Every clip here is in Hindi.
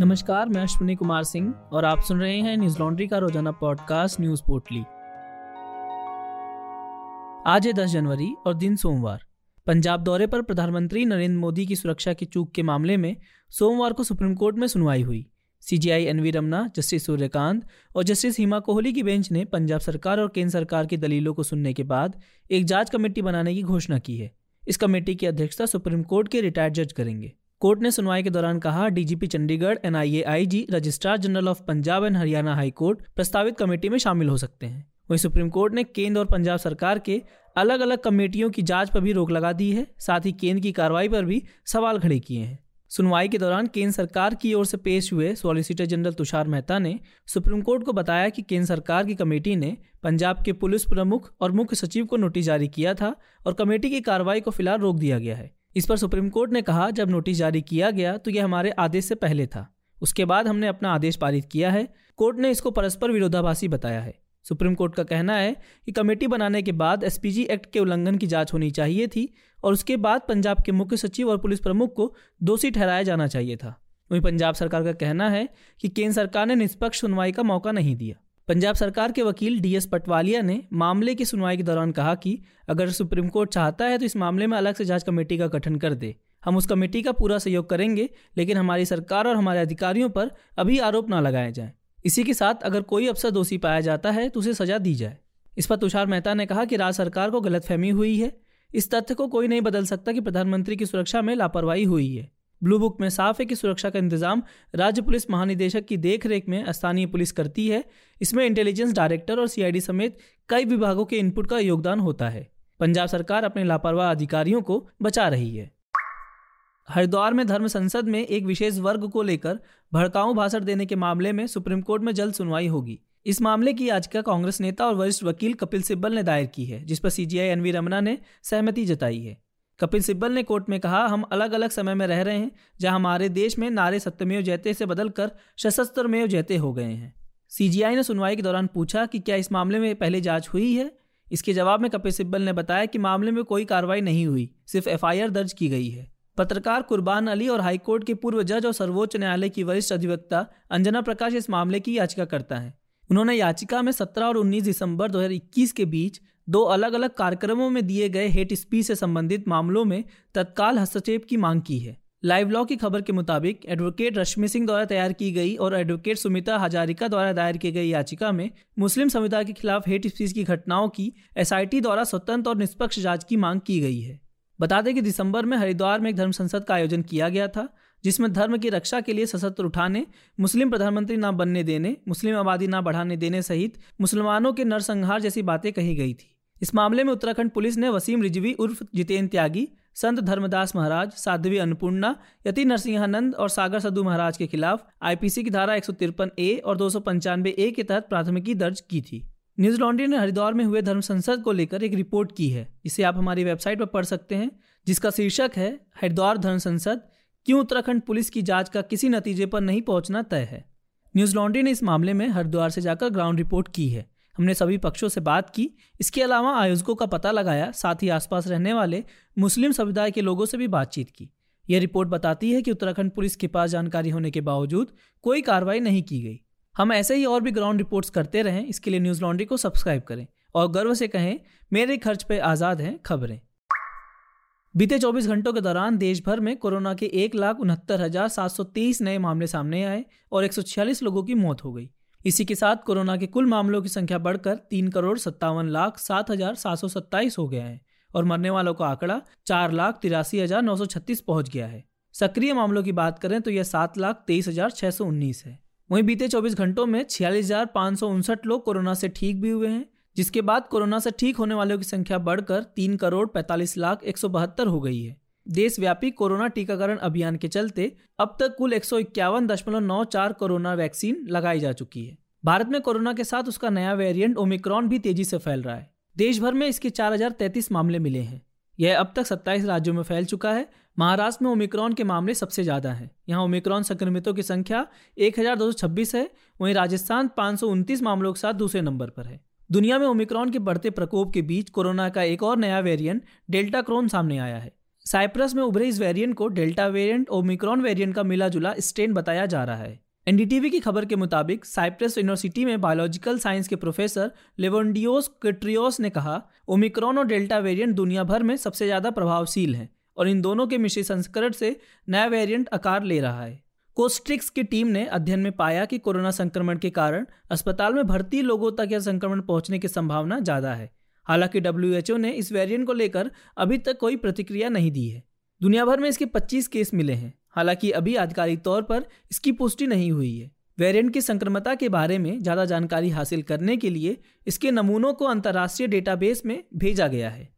नमस्कार, मैं अश्विनी कुमार सिंह और आप सुन रहे हैं न्यूज़ लॉन्ड्री का रोज़ाना पॉडकास्ट न्यूज़ पोर्टली। आज है 10 जनवरी और दिन सोमवार। पंजाब दौरे पर प्रधानमंत्री नरेंद्र मोदी की सुरक्षा की चूक के मामले में सोमवार को सुप्रीम कोर्ट में सुनवाई हुई। सीजीआई एनवी रमना, जस्टिस सूर्यकांत और जस्टिस हिमा कोहली की बेंच ने पंजाब सरकार और केंद्र सरकार की दलीलों को सुनने के बाद एक जाँच कमेटी बनाने की घोषणा की है। इस कमेटी की अध्यक्षता सुप्रीम कोर्ट के रिटायर्ड जज करेंगे। कोर्ट ने सुनवाई के दौरान कहा, DGP Chandigarh NIA IG registrar general of Punjab and Haryana high court प्रस्तावित कमेटी में शामिल हो सकते हैं। वहीं सुप्रीम कोर्ट ने केंद्र और पंजाब सरकार के अलग अलग कमेटियों की जाँच पर भी रोक लगा दी है, साथ ही केंद्र की कार्रवाई पर भी सवाल खड़े किए हैं। सुनवाई के दौरान केंद्र सरकार की ओर से पेश हुए सॉलिसिटर जनरल तुषार मेहता ने सुप्रीम कोर्ट को बताया कि केंद्र सरकार की कमेटी ने पंजाब के पुलिस प्रमुख और मुख्य सचिव को नोटिस जारी किया था और कमेटी की कार्रवाई को फ़िलहाल रोक दिया गया है। इस पर सुप्रीम कोर्ट ने कहा, जब नोटिस जारी किया गया तो यह हमारे आदेश से पहले था। उसके बाद हमने अपना आदेश पारित किया है। कोर्ट ने इसको परस्पर विरोधाभासी बताया है। सुप्रीम कोर्ट का कहना है कि कमेटी बनाने के बाद एसपीजी एक्ट के उल्लंघन की जाँच होनी चाहिए थी और उसके बाद पंजाब के मुख्य सचिव और पुलिस प्रमुख को दोषी ठहराया जाना चाहिए था। वहीं पंजाब सरकार का कहना है कि केंद्र सरकार ने निष्पक्ष सुनवाई का मौका नहीं दिया। पंजाब सरकार के वकील डीएस पटवालिया ने मामले की सुनवाई के दौरान कहा कि अगर सुप्रीम कोर्ट चाहता है तो इस मामले में अलग से जाँच कमेटी का गठन कर दे। हम उस कमेटी का पूरा सहयोग करेंगे, लेकिन हमारी सरकार और हमारे अधिकारियों पर अभी आरोप न लगाए जाएँ। इसी के साथ अगर कोई अफसर दोषी पाया जाता है तो उसे सजा दी जाए। इस पर तुषार मेहता ने कहा कि राज्य सरकार को गलतफहमी हुई है। इस तथ्य को कोई नहीं बदल सकता कि प्रधानमंत्री की सुरक्षा में लापरवाही हुई है। ब्लू बुक में साफ़ है कि सुरक्षा का इंतज़ाम राज्य पुलिस महानिदेशक की देखरेख में स्थानीय पुलिस करती है। इसमें इंटेलिजेंस डायरेक्टर और सीआईडी समेत कई विभागों के इनपुट का योगदान होता है। पंजाब सरकार अपने लापरवाह अधिकारियों को बचा रही है। हरिद्वार में धर्म संसद में एक विशेष वर्ग को लेकर भड़काऊ भाषण देने के मामले में सुप्रीम कोर्ट में जल्द सुनवाई होगी। इस मामले की याचिका कांग्रेस नेता और वरिष्ठ वकील कपिल सिब्बल ने दायर की है, जिस पर सीजीआई एनवी रमना ने सहमति जताई है। कपिल सिब्बल ने कोर्ट में कहा, हम अलग अलग समय में रह रहे हैं, जहाँ हमारे देश में नारे सत्यमेव जयते से बदलकर सशस्त्र में जयते हो गए हैं। सीजीआई ने सुनवाई के दौरान पूछा कि क्या इस मामले में पहले जाँच हुई है? इसके जवाब में कपिल सिब्बल ने बताया कि मामले में कोई कार्रवाई नहीं हुई, सिर्फ़ एफआईआर दर्ज की गई है। पत्रकार कुर्बान अली और हाईकोर्ट के पूर्व जज और सर्वोच्च न्यायालय की वरिष्ठ अधिवक्ता अंजना प्रकाश इस मामले की याचिका करता है। उन्होंने याचिका में 17 और 19 दिसंबर 2021 के बीच दो अलग अलग कार्यक्रमों में दिए गए हेट स्पीच से संबंधित मामलों में तत्काल हस्तक्षेप की मांग की है। लाइव लॉ की खबर के मुताबिक एडवोकेट रश्मि सिंह द्वारा तैयार की गई और एडवोकेट सुमिता हजारिका द्वारा दायर की गई याचिका में मुस्लिम समुदाय के खिलाफ हेट स्पीच की घटनाओं की एसआईटी द्वारा स्वतंत्र और निष्पक्ष जाँच की मांग की गई है। बता दें कि दिसंबर में हरिद्वार में एक धर्म संसद का आयोजन किया गया था, जिसमें धर्म की रक्षा के लिए सशस्त्र उठाने, मुस्लिम प्रधानमंत्री न बनने देने, मुस्लिम आबादी न बढ़ाने देने सहित मुसलमानों के नरसंहार जैसी बातें कही गई थी। इस मामले में उत्तराखंड पुलिस ने वसीम रिजवी उर्फ़ जितेंद्र त्यागी, संत धर्मदास महाराज, साध्वी अन्नपूर्णा, यति नरसिंहानंद और सागर सदू महाराज के खिलाफ आईपीसी की धारा एक ए और दो ए के तहत प्राथमिकी दर्ज की थी। न्यूज़ लॉन्ड्री ने हरिद्वार में हुए धर्म संसद को लेकर एक रिपोर्ट की है। इसे आप हमारी वेबसाइट पर पढ़ सकते हैं, जिसका शीर्षक है, हरिद्वार धर्म संसद, क्यों उत्तराखंड पुलिस की जाँच का किसी नतीजे पर नहीं पहुँचना तय है? न्यूज़ लॉन्ड्री ने इस मामले में हरिद्वार से जाकर ग्राउंड रिपोर्ट की है। हमने सभी पक्षों से बात की। इसके अलावा आयोजकों का पता लगाया, साथ ही आसपास रहने वाले मुस्लिम समुदाय के लोगों से भी बातचीत की। यह रिपोर्ट बताती है कि उत्तराखंड पुलिस के पास जानकारी होने के बावजूद कोई कार्रवाई नहीं की गई। हम ऐसे ही और भी ग्राउंड रिपोर्ट्स करते रहें। इसके लिए न्यूज़ लॉन्ड्री को सब्सक्राइब करें और गर्व से कहें, मेरे खर्च पे आज़ाद हैं खबरें। बीते 24 घंटों के दौरान देश भर में कोरोना के एक लाख उनहत्तर हज़ार सात सौ तेईस नए मामले सामने आए और एक सौ छियालीस लोगों की मौत हो गई। इसी के साथ कोरोना के कुल मामलों की संख्या बढ़कर तीन करोड़ सत्तावन लाख सात हज़ार सात सौ सत्ताईस हो गया है और मरने वालों का आंकड़ा चार लाख तिरासी हज़ार नौ सौ छत्तीस पहुँच गया है। सक्रिय मामलों की बात करें तो यह सात लाख तेईस हज़ार छह सौ उन्नीस है। वहीं बीते 24 घंटों में छियालीस हज़ार पाँच सौ उनसठ लोग कोरोना से ठीक भी हुए हैं, जिसके बाद कोरोना से ठीक होने वालों की संख्या बढ़कर तीन करोड़ पैंतालीस लाख एक सौ बहत्तर हो गई है। देशव्यापी कोरोना टीकाकरण अभियान के चलते अब तक कुल एक कोरोना वैक्सीन लगाई जा चुकी है। भारत में कोरोना के साथ उसका नया वेरिएंट ओमिक्रॉन भी तेज़ी से फैल रहा है। देश भर में इसके चार मामले मिले हैं। यह अब तक 27 राज्यों में फैल चुका है। महाराष्ट्र में ओमिक्रॉन के मामले सबसे ज़्यादा हैं। यहाँ ओमिक्रॉन संक्रमितों की संख्या 1226 है। वहीं राजस्थान पाँच मामलों के साथ दूसरे नंबर पर है। दुनिया में ओमिक्रॉन के बढ़ते प्रकोप के बीच कोरोना का एक और नया वेरिएंट डेल्टा क्रोन सामने आया है। साइप्रस में उभरे इस वेरिएंट को डेल्टा वेरिएंट, ओमिक्रॉन वेरिएंट का मिला जुला स्टेन बताया जा रहा है। एनडीटीवी की खबर के मुताबिक, साइप्रस यूनिवर्सिटी में बायोलॉजिकल साइंस के प्रोफेसर लेवोडियोस कट्रियोस ने कहा, ओमिक्रॉन और डेल्टा वेरिएंट दुनिया भर में सबसे ज़्यादा प्रभावशील हैं और इन दोनों के मिश्रित संस्करण से नया वेरिएंट आकार ले रहा है। कोस्ट्रिक्स की टीम ने अध्ययन में पाया कि कोरोना संक्रमण के कारण अस्पताल में भर्ती लोगों तक यह संक्रमण पहुँचने की संभावना ज़्यादा है। हालाँकि डब्ल्यू ने इस वेरिएंट को लेकर अभी तक कोई प्रतिक्रिया नहीं दी है। दुनिया भर में इसके 25 केस मिले हैं। हालाँकि अभी आधिकारिक तौर पर इसकी पुष्टि नहीं हुई है। वेरिएंट की संक्रमता के बारे में ज़्यादा जानकारी हासिल करने के लिए इसके नमूनों को अंतर्राष्ट्रीय डेटाबेस में भेजा गया है।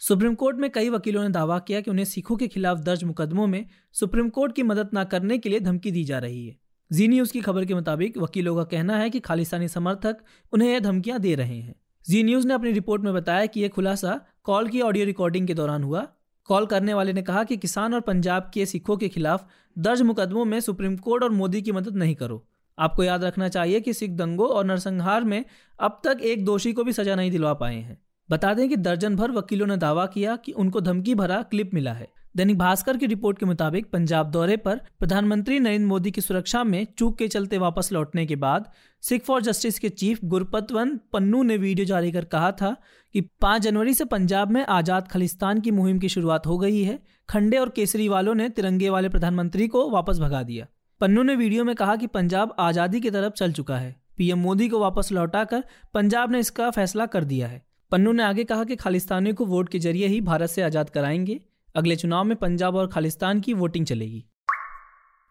सुप्रीम कोर्ट में कई वकीलों ने दावा किया कि उन्हें सिखों के खिलाफ दर्ज मुकदमों में सुप्रीम कोर्ट की मदद न करने के लिए धमकी दी जा रही है। जी न्यूज़ की खबर के मुताबिक वकीलों का कहना है कि खालिस्तानी समर्थक उन्हें यह धमकियाँ दे रहे हैं। जी न्यूज़ ने अपनी रिपोर्ट में बताया कि यह खुलासा कॉल की ऑडियो रिकॉर्डिंग के दौरान हुआ। कॉल करने वाले ने कहा कि किसान और पंजाब के सिखों के खिलाफ दर्ज मुकदमों में सुप्रीम कोर्ट और मोदी की मदद नहीं करो। आपको याद रखना चाहिए कि सिख दंगों और नरसंहार में अब तक एक दोषी को भी सजा नहीं दिलवा पाए हैं। बता दें कि दर्जन भर वकीलों ने दावा किया कि उनको धमकी भरा क्लिप मिला है। दैनिक भास्कर की रिपोर्ट के मुताबिक पंजाब दौरे पर प्रधानमंत्री नरेंद्र मोदी की सुरक्षा में चूक के चलते वापस लौटने के बाद सिख फॉर जस्टिस के चीफ गुरपतवन पन्नू ने वीडियो जारी कर कहा था कि 5 जनवरी से पंजाब में आज़ाद खालिस्तान की मुहिम की शुरुआत हो गई है। खंडे और केसरी वालों ने तिरंगे वाले प्रधानमंत्री को वापस भगा दिया। पन्नू ने वीडियो में कहा कि पंजाब आज़ादी की तरफ़ चल चुका है। पीएम मोदी को वापस लौटाकर पंजाब ने इसका फैसला कर दिया है। पन्नू ने आगे कहा कि खालिस्तानियों को वोट के ज़रिए ही भारत से आज़ाद कराएँगे। अगले चुनाव में पंजाब और खालिस्तान की वोटिंग चलेगी।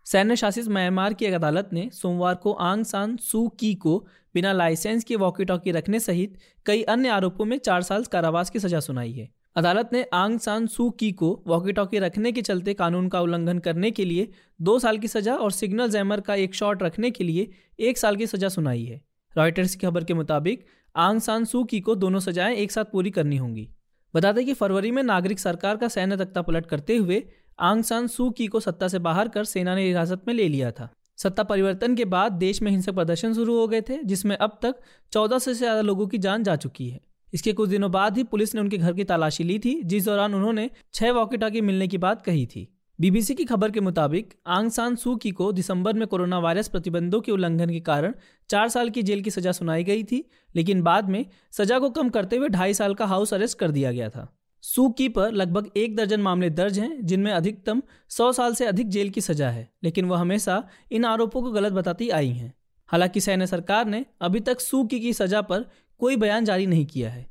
सैन्य शासित म्यांमार की एक अदालत ने सोमवार को आंग सान सू की को बिना लाइसेंस के वॉकी टॉकी रखने सहित कई अन्य आरोपों में चार साल कारावास की सजा सुनाई है। अदालत ने आंग सान सू की को वॉकी टॉकी रखने के चलते कानून का उल्लंघन करने के लिए दो साल की सजा और सिग्नल जैमर का एक शॉट रखने के लिए एक साल की सजा सुनाई है। रॉयटर्स की खबर के मुताबिक, आंग सान सू की को दोनों सजाएँ एक साथ पूरी करनी होंगी। बता दें कि फरवरी में नागरिक सरकार का सैन्य तख्ता पलट करते हुए आंग सान सू की को सत्ता से बाहर कर सेना ने हिरासत में ले लिया था। सत्ता परिवर्तन के बाद देश में हिंसक प्रदर्शन शुरू हो गए थे, जिसमें अब तक चौदह से ज़्यादा लोगों की जान जा चुकी है। इसके कुछ दिनों बाद ही पुलिस ने उनके घर की तलाशी ली थी, जिस दौरान उन्होंने छह वॉकी टॉकी मिलने की बात कही थी। बीबीसी की खबर के मुताबिक आंग सान सू की को दिसंबर में कोरोना वायरस प्रतिबंधों के उल्लंघन के कारण चार साल की जेल की सजा सुनाई गई थी लेकिन बाद में सजा को कम करते हुए ढाई साल का हाउस अरेस्ट कर दिया गया था। सू की पर लगभग एक दर्जन मामले दर्ज हैं जिनमें अधिकतम सौ साल से अधिक जेल की सजा है लेकिन वह हमेशा इन आरोपों को गलत बताती आई हैं। हालाँकि सैन्य सरकार ने अभी तक सू की, की सजा पर कोई बयान जारी नहीं किया है।